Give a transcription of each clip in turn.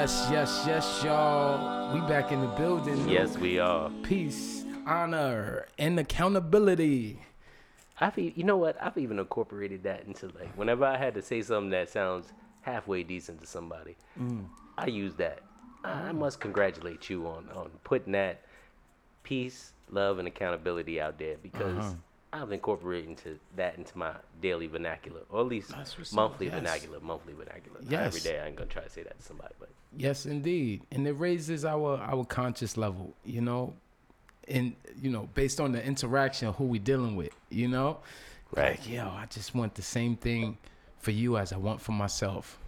Yes, yes, yes, y'all. We back in the building. Yes, we are. Peace, honor, and accountability. I've e- you know what? I've even incorporated that into like whenever I had to say something that sounds halfway decent to somebody, mm. I use that. I must congratulate you on on putting that peace, love, and accountability out there because uh-huh. I've incorporated into that into my daily vernacular, or at least That's what's up, monthly yes. vernacular. Monthly vernacular. Not Every day I'm gonna try to say that to somebody, but Yes, indeed, and it raises our our conscious level. You know, and you know, based on the interaction of who we dealing with. You know, Right. Like, yo, I just want the same thing for you as I want for myself: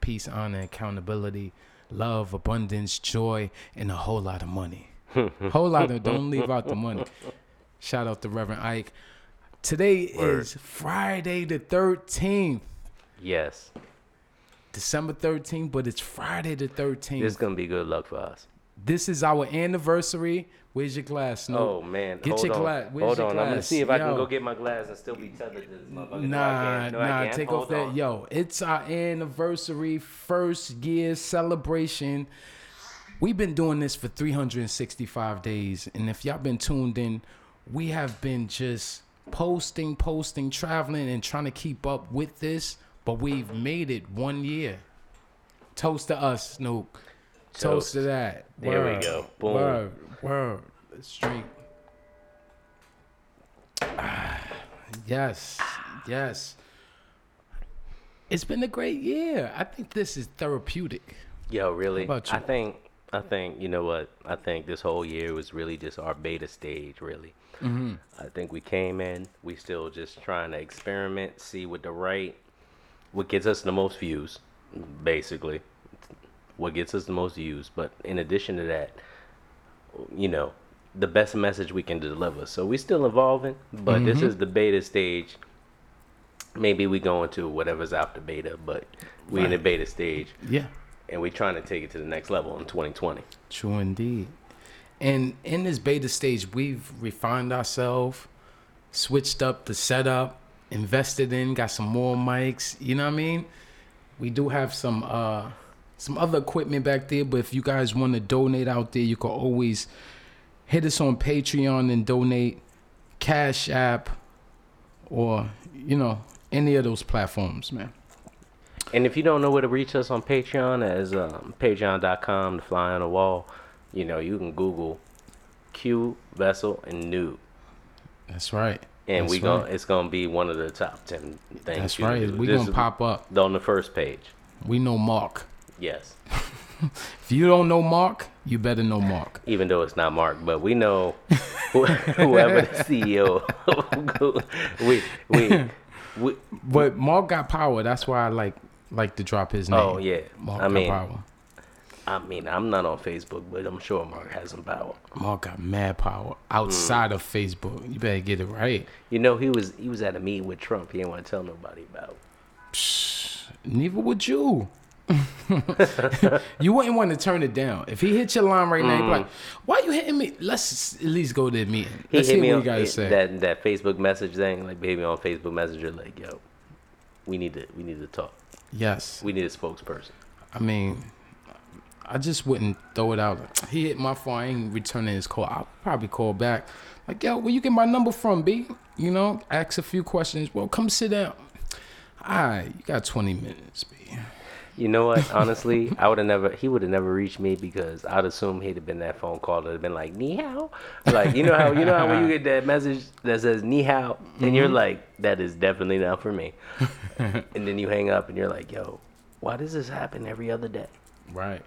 peace, honor, accountability, love, abundance, joy, and a whole lot of money. whole lot of don't leave out the money. Shout out to Reverend Ike. Today Word. is Friday the thirteenth. yes, December 13th, but it's Friday the 13th. this is gonna be good luck for us. This is our anniversary. Where's your glass, No. Oh man, Get hold your glass. Where's Hold your on, I'm gonna glass? see if I can go get my glass and still be tethered to this motherfucker. No, I Nah. No, I nah, can't. take Hold off that. on. Yo, it's our anniversary, first year celebration. We've been doing this for 365 days. And if y'all been tuned in, we have been just posting, posting, traveling, and trying to keep up with this. But we've made it one year. Toast to us, Snoop. Toast, Toast. to that. There we go. Boom. Word, word. Straight. Ah, yes, yes. It's been a great year. I think this is therapeutic. Yo, really? How about you? I think I think you know what? I think this whole year was really just our beta stage, really. Mm-hmm. I think we came in, we still just trying to experiment, see what the right, what gets us the most views, basically, what gets us the most views. But in addition to that, you know, the best message we can deliver. So we still evolving, but this Mm-hmm. is the beta stage. Maybe we go into whatever's after beta, but we in the beta stage Yeah, and we're trying to take it to the next level in 2020. true indeed. And in this beta stage, we've refined ourselves, switched up the setup, invested in, got some more mics. You know what I mean? We do have some uh some other equipment back there, but if you guys want to donate out there, you can always hit us on Patreon and donate, Cash App, or you know any of those platforms, man. And if you don't know where to reach us on Patreon, as um, patreon.com, the fly on the wall, you know, you can Google Q, Vessel, and Nude. That's right. And That's we gon' right. it's gonna be one of the top ten things. That's right. do. We This gonna pop up. on the first page. We know Mark. Yes, If you don't know Mark, you better know Mark. even though it's not Mark, but we know whoever the CEO. we we we. But Mark got power. That's why I like like to drop his name. Oh yeah, Mark I mean, power. I mean, I'm not on Facebook, but I'm sure Mark has some power. Mark got mad power outside Mm. of Facebook. You better get it right. You know, he was he was at a meeting with Trump. He didn't want to tell nobody about. Neither would you. you wouldn't want to turn it down. If he hit your line right now, you'd be like, "Why you hitting me?" Let's at least go to the meeting. Mm. Let's hit hear me what on you gotta it- say. that that Facebook message thing, like baby on Facebook Messenger, like yo, we need to we need to talk. Yes. We need a spokesperson. I mean, I just wouldn't throw it out. Like, he hit my phone. I ain't returning his call. I'll probably call back. Like, yo, where you get my number from, B? You know, ask a few questions. Well, come sit down. All right, you got 20 minutes, B. You know what? Honestly, I would have never. He would have never reached me because I'd assume he'd have been that phone call that have been like ni hao, like you know how you know how when you get that message that says ni hao, and you're mm-hmm. like that is definitely not for me, and then you hang up and you're like yo, why does this happen every other day? Right.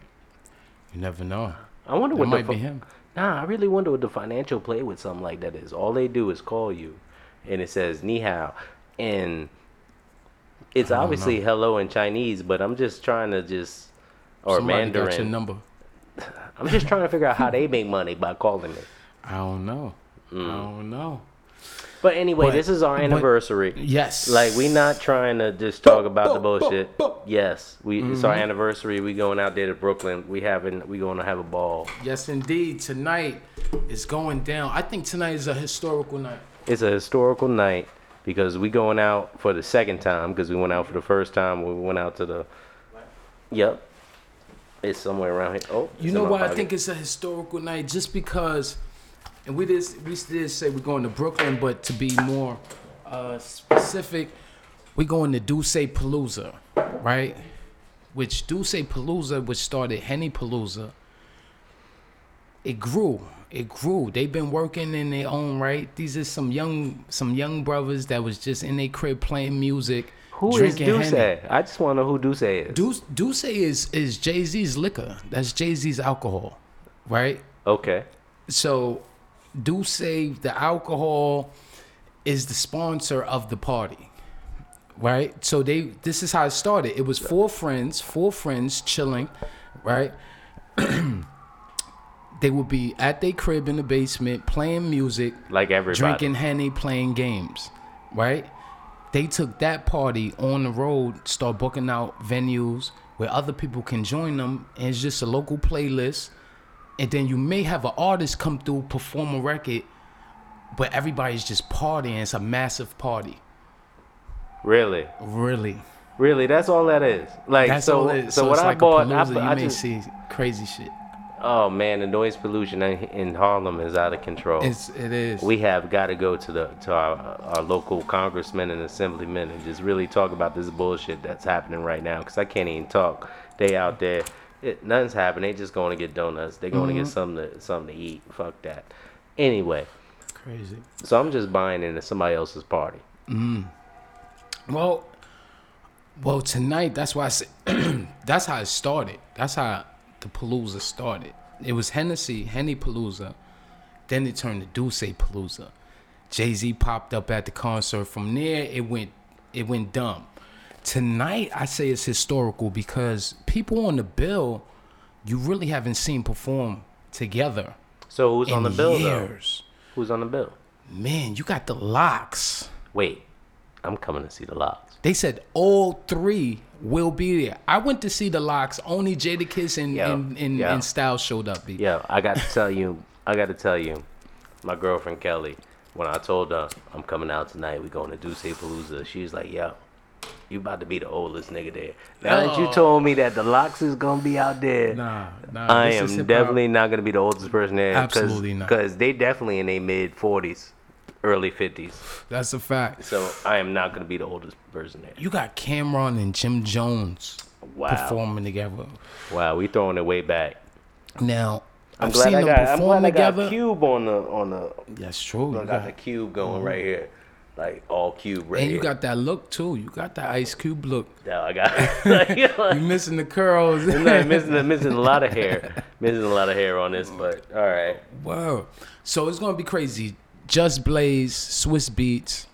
You never know. I wonder That what might the be him. Nah, I really wonder what the financial play with something like that is. All they do is call you, and it says ni hao, and it's obviously know. hello in Chinese, but I'm just trying to just or Somebody got your Mandarin. number. I'm just trying to figure out how they make money by calling it. I don't know. Mm. I don't know. But anyway, But- this is our but- anniversary. Yes. Like we're not trying to just talk about the bullshit. Yes, we it's our Mm-hmm. anniversary. We going out there to Brooklyn. We having we going to have a ball. Yes, indeed. Tonight is going down. I think tonight is a historical night. It's a historical night because we going out for the second time because we went out for the first time. We went out to the. Yep. It's somewhere around here. Oh, You know why I think it's a historical night? Just because, and we did we did say we're going to Brooklyn, but to be more uh, specific, we're going to D'USSÉ Palooza, right? Which D'USSÉ Palooza, which started Henny Palooza, it grew. It grew. They've been working in their own right. These are some young some young brothers that was just in their crib playing music, Who is drinking D'USSÉ? Henny. I just want to know who D'USSÉ is. D'USSÉ is is Jay Z's liquor. That's Jay Z's alcohol, right? Okay. So, D'USSÉ, the alcohol, is the sponsor of the party, right? So they this is how it started. It was four friends, four friends chilling, right? they would be at their crib in the basement playing music, Like everybody. drinking henny, playing games, right? They took that party on the road, start booking out venues where other people can join them, and it's just a local playlist. And then you may have an artist come through, perform a record, but everybody's just partying. It's a massive party, Really. really. Really, that's all that is. Like That's so. all it is. So, what it's I bought, I, palooza. You I may just, see crazy shit. Oh man, the noise pollution in, Harlem is out of control. It's it is. we have got to go to the to our our local congressmen and assemblymen and just really talk about this bullshit that's happening right now. Cause I can't even talk. They out there, it, nothing's happening. They just going to get donuts. They're going to Mm-hmm. get something to something to eat. Fuck that. Anyway, crazy. so I'm just buying into somebody else's party. Well, well, tonight that's why I said that's how it started. That's how the Palooza started. It was Hennessy, Henny Palooza. Then it turned to D'USSÉ Palooza. Jay Z popped up at the concert. From there, it went it went dumb. Tonight, I say it's historical because people on the bill, you really haven't seen perform together So who's on the bill though? years. Who's on the bill? Man, you got the LOX. Wait, I'm coming to see the LOX. They said all three will be there. I went to see the LOX. Only Jadakiss and Yo, and, and, yo. and Styles showed up. B. Yeah, I got to tell you, I got to tell you, my girlfriend Kelly, when I told her I'm coming out tonight, we going to D'USSÉ Palooza, she was like, "Yo, you about to be the oldest nigga there." Now that you told me that the LOX is gonna be out there, Nah, nah. I am definitely not gonna be the oldest person there. Absolutely not. Because they definitely in their mid 40s, early 50s. That's a fact. So I am not gonna be the oldest person there. You got Cam'ron and Jim Jones Wow, performing together. wow, we throwing it way back. Now I'm I've glad seen I them got. I'm perform glad I got together. Cube on the on the That's true. I You got the cube going mhm. right here, like all cube right and you here. got that look too. You got that Ice Cube look. yeah, I got. You missing the curls. I'm not missing missing a lot of hair, missing a lot of hair on this, but all right. Wow. So it's gonna be crazy. Just Blaze, Swizz Beatz.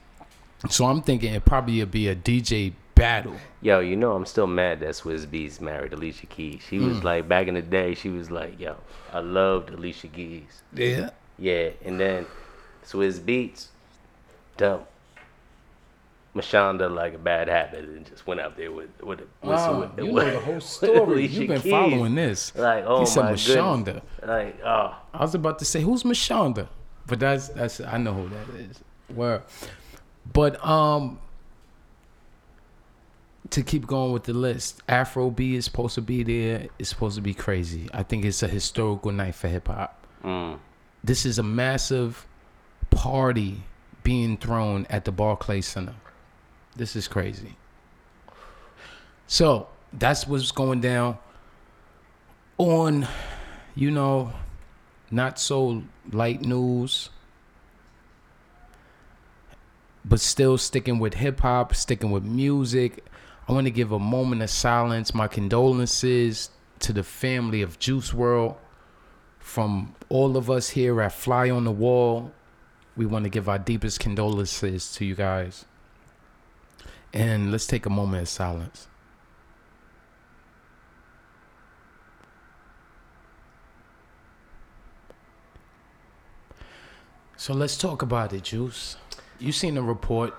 So I'm thinking it probably would be a DJ battle. Yo, you know I'm still mad that Swizz Beatz married Alicia Keys. She was Mm. like back in the day. She was like, yo, I loved Alicia Keys. Yeah. Yeah, and then Swizz Beatz, dumb. Mashonda like a bad habit and just went out there with with a with, Wow, with, you with- know the whole story. You've been Keys. following this. Like, oh he said my Mashonda. goodness. Like, oh, I was about to say who's Mashonda, but that's that's I know who that is. Where, but um, to keep going with the list, Afro B is supposed to be there. It's supposed to be crazy. I think it's a historical night for hip hop. mm, This is a massive party being thrown at the Barclays Center. This is crazy. So that's what's going down on, you know, not so light news, but still sticking with hip hop, sticking with music. I want to give a moment of silence, my condolences to the family of Juice WRLD from all of us here at Fly on the Wall, we want to give our deepest condolences to you guys. And let's take a moment of silence. So let's talk about it, Juice. you seen the report?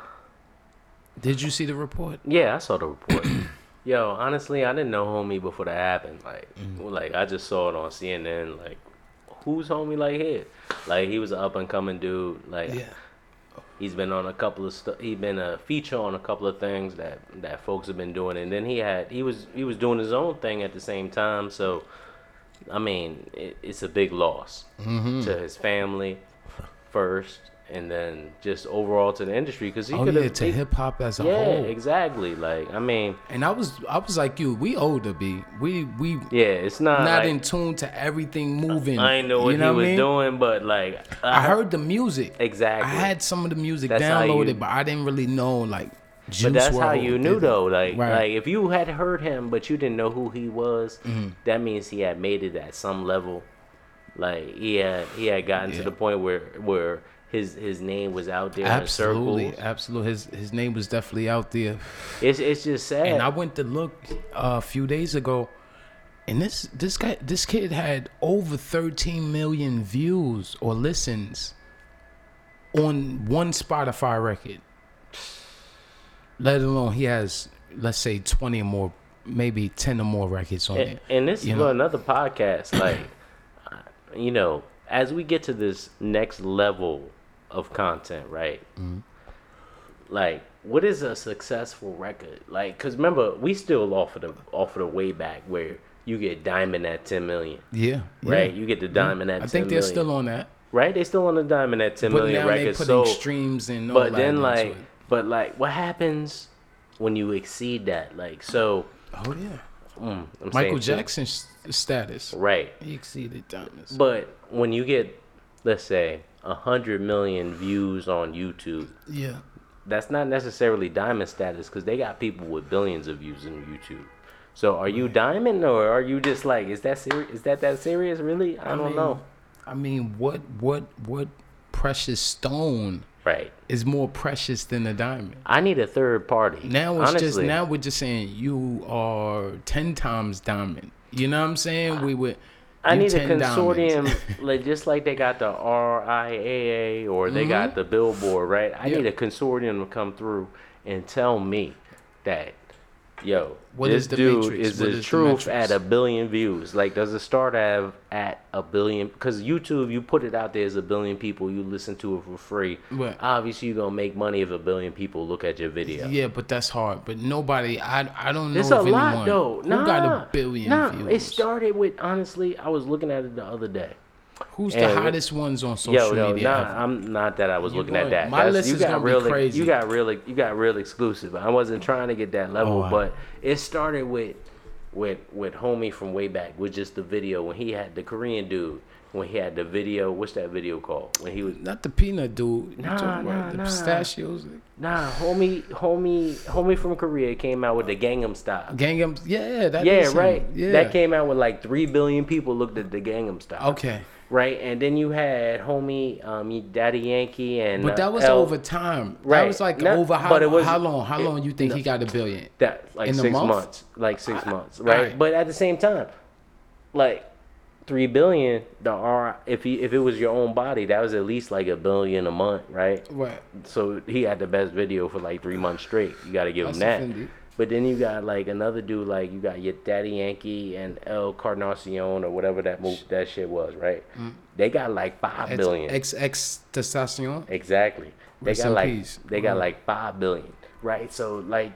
Did you see the report? Yeah, I saw the report. Yo, honestly, I didn't know homie before that happened. Like, Mm. like I just saw it on CNN. Like, who's homie like here? Like, he was an up and coming dude. Like, he's been on a couple of stuff. He's been a feature on a couple of things that that folks have been doing, and then he had he was he was doing his own thing at the same time. So, I mean, it, it's a big loss Mm-hmm. to his family first, and then just overall to the industry because he Oh could yeah, to hip hop as a yeah, whole. Yeah, exactly. Like, I mean, And I was I was like you. We older be We we yeah, it's not. not like, in tune to everything moving. I ain't know what you know he was mean? doing, but like, I heard the music. exactly. I had some of the music That's downloaded, you- but I didn't really know like. Juice But that's how you knew though. Like, Right. like if you had heard him, but you didn't know who he was, Mm-hmm. that means he had made it at some level. Like he had he had gotten to the point where where his his name was out there Absolutely, absolutely. His his name was definitely out there. It's it's just sad. And I went to look uh, a few days ago, and this this guy this kid had over 13 million views or listens on one Spotify record. Let alone he has let's say 20 or more, maybe 10 or more records on and, it. and this you is know? another podcast. Like, you know, as we get to this next level of content, right? Mm-hmm. Like, what is a successful record? Like, cause remember, we still offer the offer the way back where you get diamond at ten million, Yeah, right? yeah. You get the diamond at I 10 think they're million, still on that, right? They still on the diamond at ten but million now they records. putting So, streams and but then like, but like, what happens when you exceed that? Like, so oh yeah, mm, Michael Jackson's Jackson status. right? He exceeded diamonds. But when you get, let's say, a hundred million views on YouTube, Yeah. that's not necessarily diamond status because they got people with billions of views on YouTube. So are you diamond or are you just like, is that serious? Is that that serious? Really? I, don't mean, know. I mean, what what what precious stone Right. is more precious than a diamond? I need a third party. Now it's just now we're just saying you are ten times diamond. You know what I'm saying? We would. I need a consortium, like just like they got the RIAA or they got the Billboard, right? I Mm-hmm. Need a consortium to come through and tell me that, yo, What this is the dude matrix? is What the is truth metrics? at a billion views. Like, does it start at at a billion? Because YouTube, you put it out there as a billion people, you listen to it for free. Right. Obviously, you're gonna make money if a billion people look at your video. Yeah, but that's hard. But nobody, I I don't know It's if a anyone lot though. who Nah, got a billion nah, views. It started with honestly. I was looking at it the other day. Who's and the hottest ones on social Yo, yo, media? nah, ever? I'm not that I was You looking going- at that. my That's- list you is got gonna be crazy. You got real, you got real exclusive. I wasn't trying to get that level, Oh, I- but it started with, with, with homie from way back with just the video when he had the Korean dude when he had the video. What's that video called? When he was Not the peanut dude. Nah, talking about nah, the nah. pistachios. nah, homie, homie, homie from Korea came out with the Gangnam Style. Gangnam. Yeah, that Yeah, is him. right. Yeah. That came out with like three billion people looked at the Gangnam Style. Okay. Right, and then you had homie, um, Daddy Yankee, and But uh, that was L- over time. Right, that was like over how, but it was- how long? How it- long you think no. he got a billion? that like In six month? months, like six months, right? alright. But at the same time, like three billion, the R if he if it was your own body, that was at least like a billion a month, right? Right. So he had the best video for like three months straight. You got to give him that. offended. But then you got like another dude, like you got your Daddy Yankee and El Carnacion or whatever that move that shit was, right? Mm. They got like five billion. X X testosterone. Exactly. They Rest got like peace. they got Wow. like five billion, right? So like,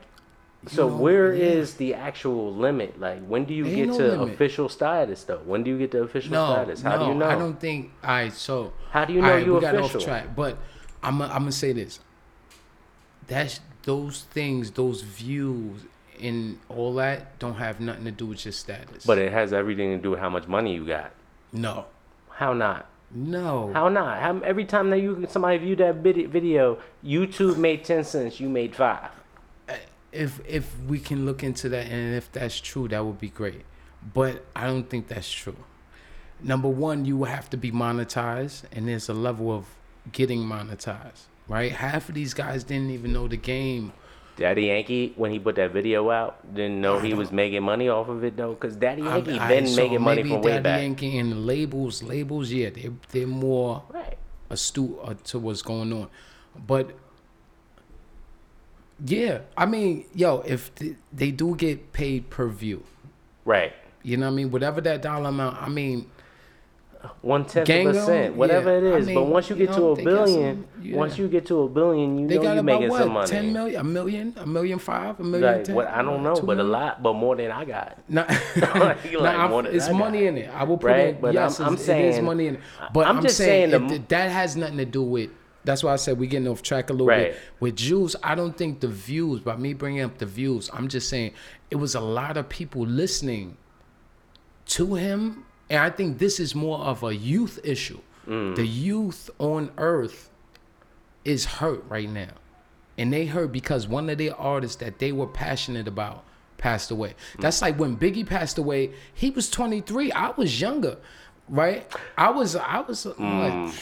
so know, where is yeah. the actual limit? Like, when do you Ain't get no to limit. official status though? When do you get to official No, status? How no, do you know? I don't think. All right, so How do you know right, you we got off track, but I'm I'm gonna say this. That's those things, those views, and all that don't have nothing to do with your status. But it has everything to do with how much money you got. no, How not? no. How not? How, every time that you somebody viewed that video, YouTube made ten cents. You made five. If if we can look into that and if that's true that would be great. But i don't think that's true. Number one you will have to be monetized and there's a level of getting monetized right? Half of these guys didn't even know the game. Daddy Yankee, when he put that video out, didn't know he was making money off of it though, because Daddy Yankee I- been so making money from way Daddy. Yankee and the labels labels yeah they're, they're more Right. astute uh, to what's going on. But Yeah, I mean, yo, if th- they do get paid per view, Right. you know what I mean? Whatever that dollar amount, I mean, One tenth Gango, percent, whatever yeah. it I is. but once you you get to a billion, some- yeah. once you get to a billion, you they know got you're making what, some money. ten million, a million, a million five, a million Like ten. what? I don't know, but a lot, but more than I got. Nah, Like, nah, more than it's I got. money in it. I will put Right? it. But yes, I'm- I'm it's- it is money in it. But I'm I'm, just saying, saying the- th- that has nothing to do with. That's why I said we're getting off track a little Right. bit. With Juice, I don't think the views. By me bringing up the views, I'm just saying it was a lot of people listening to him, and I think this is more of a youth issue. Mm. The youth on Earth is hurt right now. And they hurt because one of their artists that they were passionate about passed away. That's like when Biggie passed away, he was 23. I was younger, right? I was I was uh, Mm. like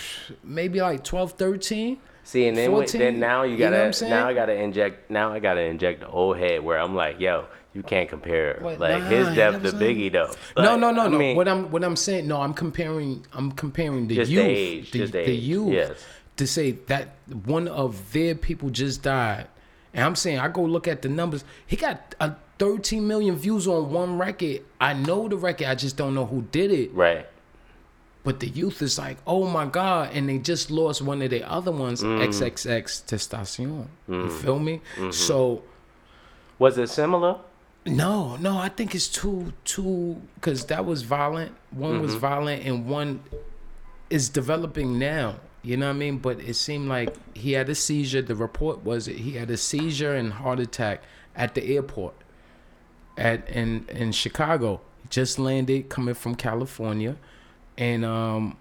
maybe like 12, 13. See, and then, with- 14, then now you you gotta what I'm now I gotta inject now I gotta inject the old head where I'm like, yo, you can't compare What? like Nah, his you death know to what I'm saying? Biggie though. no, Like, no, no, I no. mean, what I'm what I'm saying, no, I'm comparing I'm comparing the Just the youth, age, the, the the youth yes. to say that one of their people just died. And I'm saying I go look at the numbers. He got a 13 million views on one record. I know the record, I just don't know who did it. right. But the youth is like, oh my God. And they just lost one of their other ones, Mm. XXXTentacion. You feel me? Mm-hmm. So Was it similar? no, no, I think it's two, two, because that was violent. One was violent, and one is developing now. You know what I mean? But it seemed like he had a seizure. The report was he had a seizure and heart attack at the airport at in in Chicago. Just landed coming from California, and um,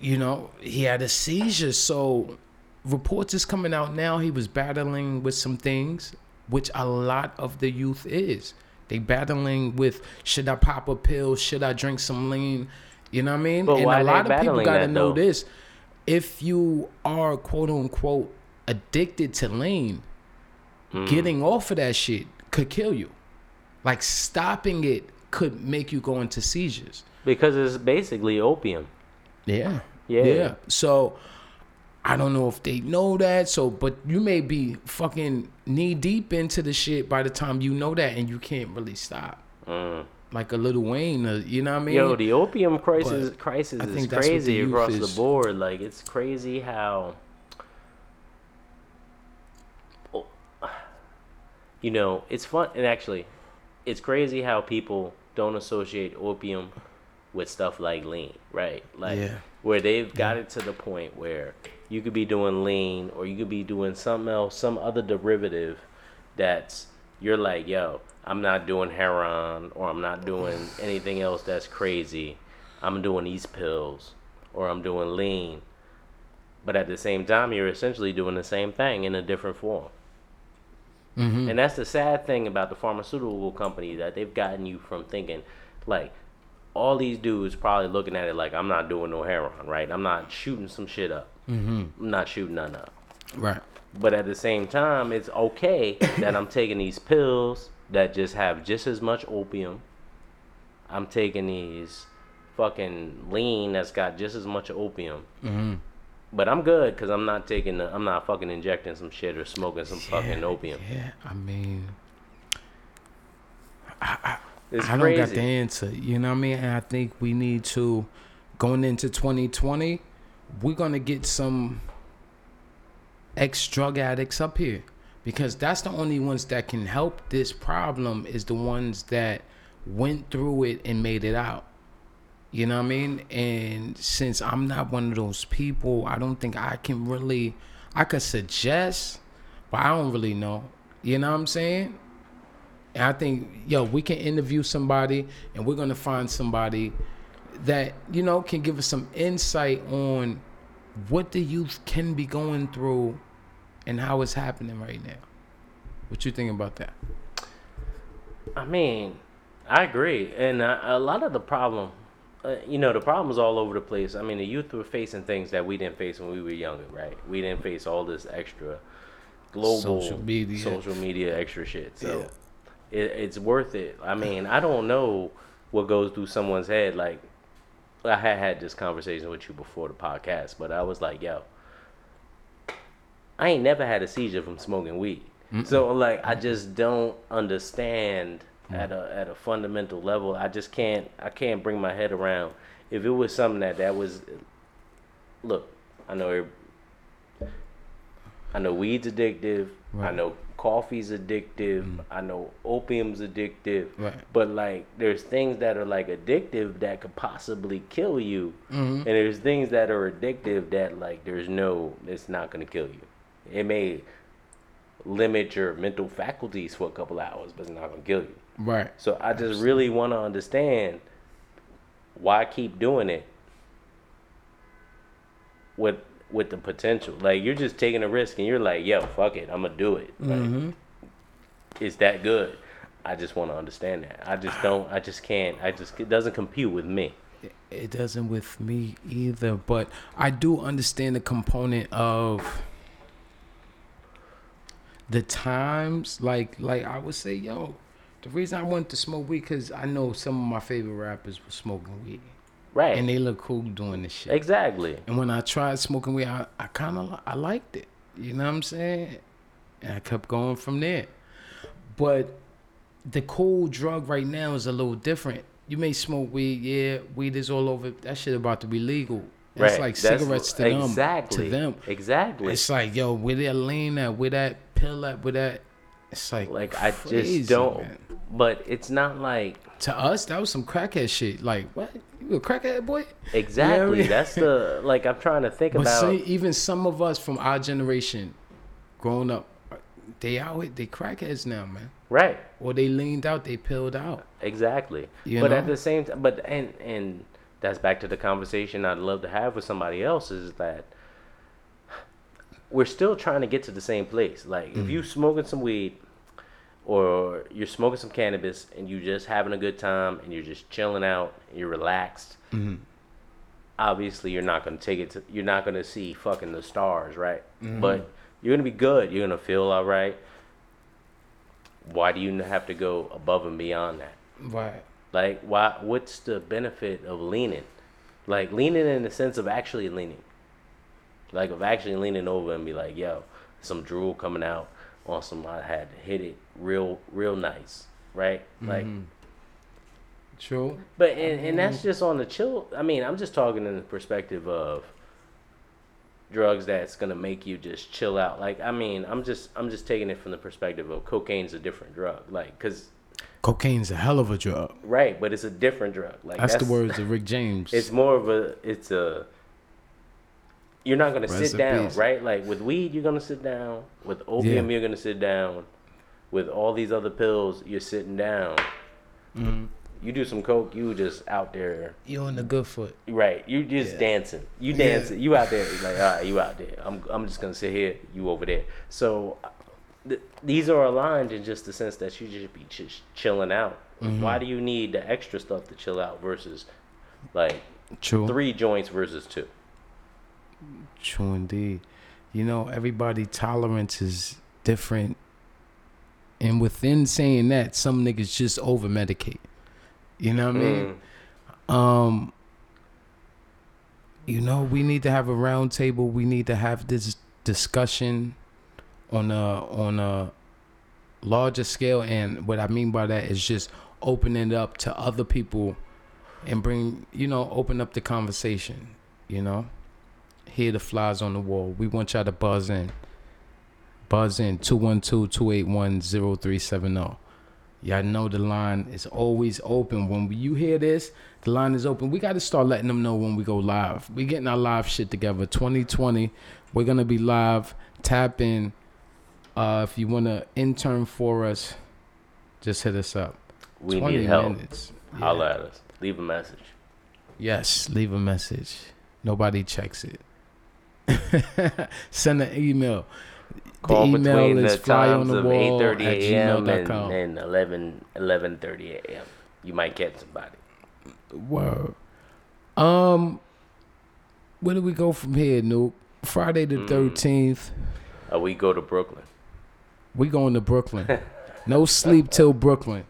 you know he had a seizure. So reports is coming out now. He was battling with some things, which a lot of the youth is. They battling with should I pop a pill? Should I drink some lean? You know what I mean? But and a lot of people got to know this. If you are quote unquote addicted to lean, Hmm. getting off of that shit could kill you. Like stopping it could make you go into seizures. Because it's basically opium. Yeah. Yeah. Yeah. So I don't know if they know that. So, but you may be fucking knee deep into the shit by the time you know that, and you can't really stop. Like a Lil Wayne, uh, you know what I mean? Mm. Yo, the opium crisis But crisis is what the crazy across is. the board. Like it's crazy how you know, it's fun and actually it's crazy how people don't associate opium with stuff like lean, right? Like Yeah. where they've got it to the point where you could be doing lean or you could be doing something else, some other derivative that's you're like, yo, I'm not doing heroin or I'm not doing anything else that's crazy. I'm doing these pills or I'm doing lean. But at the same time, you're essentially doing the same thing in a different form. Mm-hmm. And that's the sad thing about the pharmaceutical company that they've gotten you from thinking, like, all these dudes probably looking at it like, I'm not doing no heroin, right? I'm not shooting some shit up. Mm-hmm. I'm not shooting none up. Right. But at the same time, it's okay that I'm taking these pills that just have just as much opium. I'm taking these fucking lean that's got just as much opium. Mm-hmm. But I'm good because I'm not taking the, I'm not fucking injecting some shit or smoking some fucking opium. Yeah. I mean, It's I don't crazy. got the answer. You know what I mean? And I think we need to, going into 2020, we're going to get some ex drug addicts up here because that's the only ones that can help this problem is the ones that went through it and made it out. You know what I mean? And since I'm not one of those people, I don't think I can really I could suggest, but I don't really know. You know what I'm saying? And I think, yo, we can interview somebody and we're gonna find somebody that, you know, can give us some insight on what the youth can be going through and how it's happening right now. What you think about that? I mean, I agree, and uh, a lot of the problem, uh, you know, the problem is all over the place. I mean, the youth were facing things that we didn't face when we were younger, right? We didn't face all this extra global Social media. social media extra shit. So it, it's worth it. I mean, I don't know what goes through someone's head. Like, I had had this conversation with you before the podcast, but I was like, yo. I ain't never had a seizure from smoking weed. So like I just don't understand at a at a fundamental level. I just can't I can't bring my head around if it was something that that was look, I know I know weed's addictive. I know coffee's addictive. Mm. I know opium's addictive. Right. But like there's things that are like addictive that could possibly kill you. Mm-hmm. And there's things that are addictive that like there's no it's not gonna kill you. It may limit your mental faculties for a couple hours, but it's not gonna kill you. Right. So I just really want to understand why keep doing it with with the potential. Like you're just taking a risk and you're like, yo, fuck it, I'm gonna do it. Like, mm-hmm. It's that good. I just want to understand that. I just don't. I just can't. I just it doesn't compute with me. It doesn't with me either, but I do understand the component of the times. Like, like I would say, yo, the reason I wanted to smoke weed because I know some of my favorite rappers were smoking weed, Right. and they look cool doing this shit. exactly. And when I tried smoking weed, I, I kind of I liked it. You know what I'm saying? And I kept going from there. But the cool drug right now is a little different. You may smoke weed, yeah, weed is all over. That shit about to be legal. It's right. like That's- cigarettes to them. Exactly. To them, Exactly. it's like yo, where that lean at, where that pill at, where that. It's like like I just don't. man. But it's not like To us, that was some crackhead shit. Like what? You a crackhead boy? exactly. mean? That's the like I'm trying to think But about. see, even some of us from our generation, growing up, they out here, they crackheads now, man. right. Or they leaned out, they pilled out. Exactly. You but know? at the same time, but and and that's back to the conversation I'd love to have with somebody else is that we're still trying to get to the same place. Like if Mm. you smoking some weed or you're smoking some cannabis and you're just having a good time and you're just chilling out and you're relaxed. Mm-hmm. Obviously, you're not gonna take it. To, you're not gonna see fucking the stars, right? Mm-hmm. But you're gonna be good. You're gonna feel all right. Why do you have to go above and beyond that? Right. Like, why? What's the benefit of leaning? Like leaning in the sense of actually leaning, like of actually leaning over and be like, "Yo, some drool coming out on some. I had to hit it real, real nice, right? Like, mm-hmm. True. but and, and that's mm-hmm. just on the chill. I mean, I'm just talking in the perspective of drugs that's gonna make you just chill out. Like, I mean, I'm just I'm just taking it from the perspective of cocaine's a different drug. Like, cause Cocaine's a hell of a drug. right, but it's a different drug. Like That's, the words of Rick James. It's more of a it's a you're not gonna Rest sit down, peace. right? Like with weed, you're gonna sit down. With opium, Yeah. you're gonna sit down. With all these other pills, you're sitting down. Mm-hmm. You do some coke, you just out there, you on the good foot. right? You just Yeah. dancing. You Yeah. dancing. You out there, like all right, you out there. I'm I'm just gonna sit here. You over there. So th- these are aligned in just the sense that you just be just chilling out. Mm-hmm. Why do you need the extra stuff to chill out versus like True. three joints versus two? True indeed. You know, everybody tolerance is different. And within saying that, some niggas just over medicate. You know what I mean? Mm. Um you know, we need to have a round table. We need to have this discussion on a on a larger scale and what I mean by that is just opening it up to other people and bring, you know, open up the conversation, you know? Hear the flies on the wall. We want y'all to buzz in. Buzz in 212-281-0370. Y'all know the line is always open. When you hear this, the line is open. We got to start letting them know when we go live. We getting our live shit together. 2020, we're gonna be live. Tap in. Uh, if you want to intern for us, just hit us up. We 20 need help. minutes. Yeah. At us. Leave a message. Yes, leave a message. Nobody checks it. Send an email. Call the email between is the fly on times the of 8:30 a.m. and, and 11 11:30 a.m. You might catch somebody. Word. Um, where do we go from here, Nuke? Friday the Mm. thirteenth. Uh, we go to Brooklyn. We going to Brooklyn. no sleep till Brooklyn.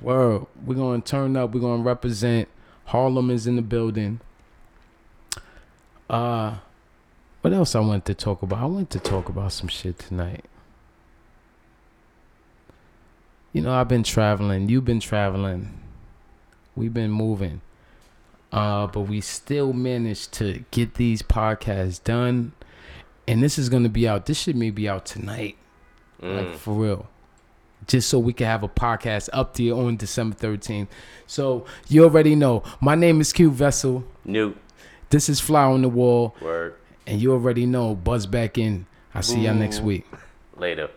Word. We're gonna turn up. We're gonna represent. Harlem is in the building. Uh What else I wanted to talk about? I wanted to talk about some shit tonight. You know, I've been traveling. You've been traveling. We've been moving. Uh, but we still managed to get these podcasts done. And this is gonna be out. This shit may be out tonight. Like for real. Just so we can have a podcast up to you on December 13th. So you already know. My name is Q Vessel. New This is Fly on the Wall. word And you already know. Buzz back in. I'll see y'all next week. later.